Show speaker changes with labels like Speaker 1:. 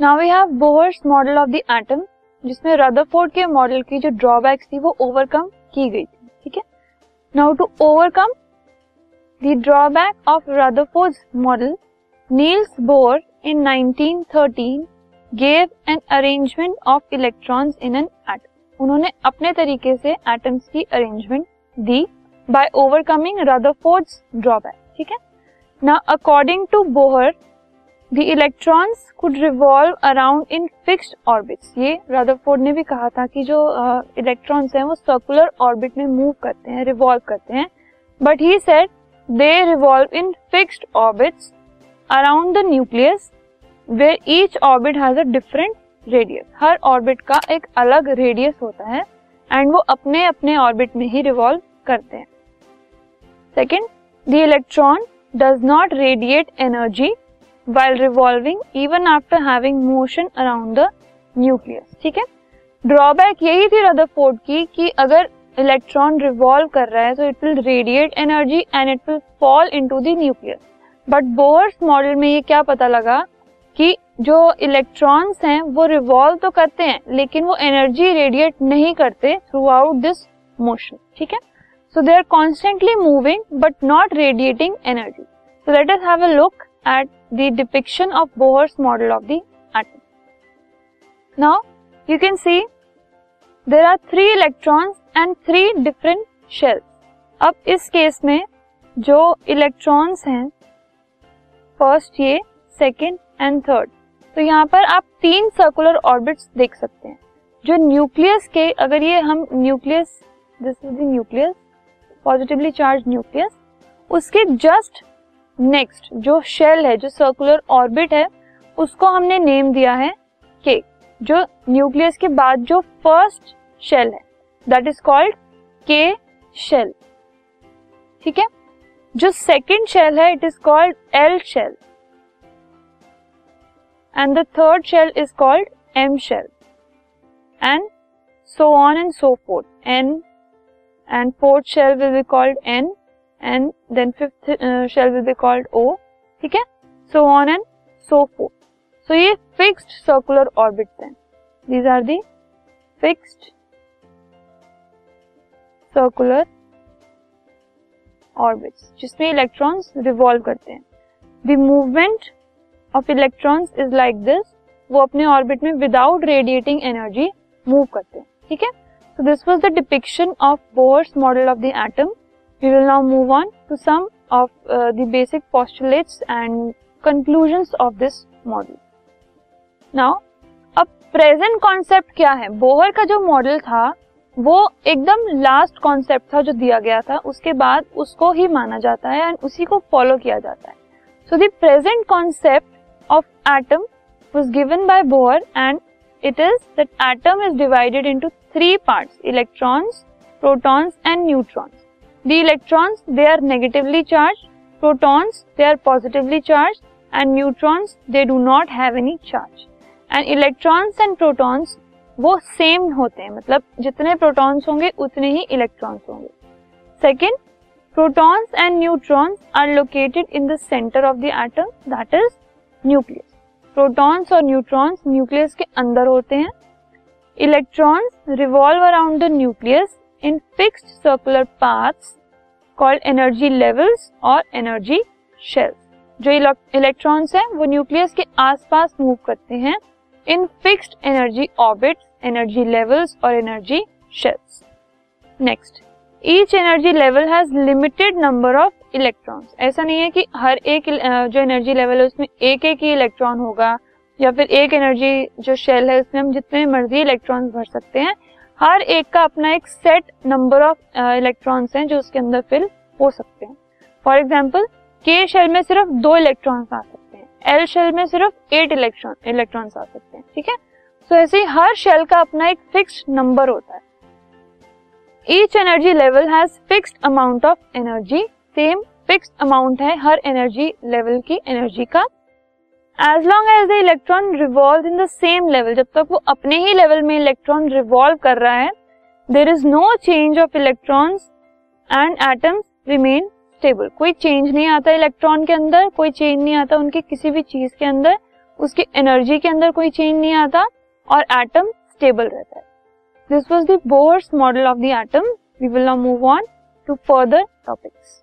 Speaker 1: Now we have Bohr's model of the atom जिसमें Rutherford के model की जो ड्रॉबैक्स थी, वो ओवरकम की गई थी, ठीक है? Now to overcome the drawback of Rutherford model Niels Bohr in 1913 gave an arrangement of electrons in an atom उन्होंने अपने तरीके से एटम्स की अरेंजमेंट दी बाय ओवरकमिंग रदरफोर्ड्स ड्रॉबैक ठीक है? ना according to Bohr the electrons could revolve around in fixed orbits ये रदरफोर्ड ने भी कहा था कि जो इलेक्ट्रॉन्स uh, हैं वो सर्कुलर ऑर्बिट में मूव करते हैं रिवॉल्व करते हैं. But he said they revolve in fixed orbits around the nucleus where each orbit has a different radius her orbit का एक अलग रेडियस होता है एंड वो अपने अपने ऑर्बिट में ही रिवॉल्व करते हैं. Second the electron does not radiate energy while revolving even after having motion around the nucleus ठीक है? ड्रॉबैक यही थी रदरफोर्ड की कि अगर इलेक्ट्रॉन रिवॉल्व कर रहा है तो it will radiate energy and it will fall into the nucleus but Bohr's model में ये क्या पता लगा कि जो इलेक्ट्रॉन्स हैं, वो रिवॉल्व तो करते हैं, लेकिन वो एनर्जी रेडिएट नहीं करते थ्रू आउट दिस मोशन ठीक है? So they are constantly moving but not radiating energy so let us have a look at the depiction of Bohr's model of the atom now you can see there are three electrons and three different shells अब इस case में जो electrons हैं first ये second and third तो यहाँ पर आप तीन सर्कुलर ऑर्बिट्स देख सकते हैं। जो न्यूक्लियस के, अगर ये हम nucleus this is nucleus positively charge nucleus उसके जस्ट नेक्स्ट जो शेल है, जो सर्कुलर ऑर्बिट है, उसको हमने नेम दिया है के जो न्यूक्लियस के बाद जो फ़र्स्ट शेल है that is called K shell ठीक है? जो सेकेंड शेल है it is called L shell and the third shell is called M shell and so on and so forth N and fourth shell will be called N. And then fifth shell will be called O ठीक है so on and so फो so ये fixed circular orbit हैं. These are the fixed circular orbits जिसमें electrons revolve करते हैं. The movement of electrons is like this वो अपने ऑर्बिट में विदाउट रेडिएटिंग एनर्जी मूव करते हैं, ठीक है? So this was the depiction of Bohr's model of the atom we will now move on to some of the basic postulates and conclusions of this model now अब present concept क्या है? Bohr का जो model था, वो एकदम last concept था जो दिया गया था। उसके बाद उसको ही माना जाता है एंड उसी को फॉलो किया जाता है। So the present concept of atom was given by Bohr and it is that atom is divided into three parts electrons protons and neutrons. The electrons they are negatively charged, protons they are positively charged. And neutrons they do not have any charge. And electrons and protons वो same होते हैं। मतलब जितने protons होंगे उतने ही electrons होंगे। Second protons and neutrons are located in the center of the atom that is nucleus protons और न्यूट्रॉन्स न्यूक्लियस के अंदर होते हैं। Electrons revolve around the nucleus in fixed circular paths called energy levels और energy shells जो electrons हैं, वो nucleus के आसपास मूव करते हैं in fixed energy orbits energy levels और energy shells next each energy level has limited number of electrons ऐसा नहीं है कि हर एक जो एनर्जी लेवल है, उसमें एक एक ही इलेक्ट्रॉन होगा या फिर एक एनर्जी जो शेल है, उसमें हम जितने मर्ज़ी इलेक्ट्रॉन्स भर सकते हैं हर एक का अपना एक सेट नंबर ऑफ़ इलेक्ट्रॉन्स हैं जो उसके अंदर फिल हो सकते हैं। फॉर एग्ज़ाम्पल के शेल में सिर्फ़ दो इलेक्ट्रॉन्स आ सकते हैं। एल शेल में सिर्फ़ एट इलेक्ट्रॉन इलेक्ट्रॉन्स आ सकते हैं। ठीक है? सो ऐसे ही हर शेल का अपना एक फिक्स नंबर होता है। Each energy level has fixed amount of energy same fix amount है हर एनर्जी लेवल की एनर्जी का। As long as the electron revolve in the same level जब तक वो अपने ही लेवल में इलेक्ट्रॉन रिवॉल्व कर रहा है there is no change of electrons and atoms remain stable कोई चेंज नहीं आता इलेक्ट्रॉन के अंदर, कोई चेंज नहीं आता उनके किसी भी चीज़ के अंदर, उसकी एनर्जी के अंदर कोई चेंज नहीं आता और एटम स्टेबल रहता है। This was the Bohr's model of the atom we will now move on to further topics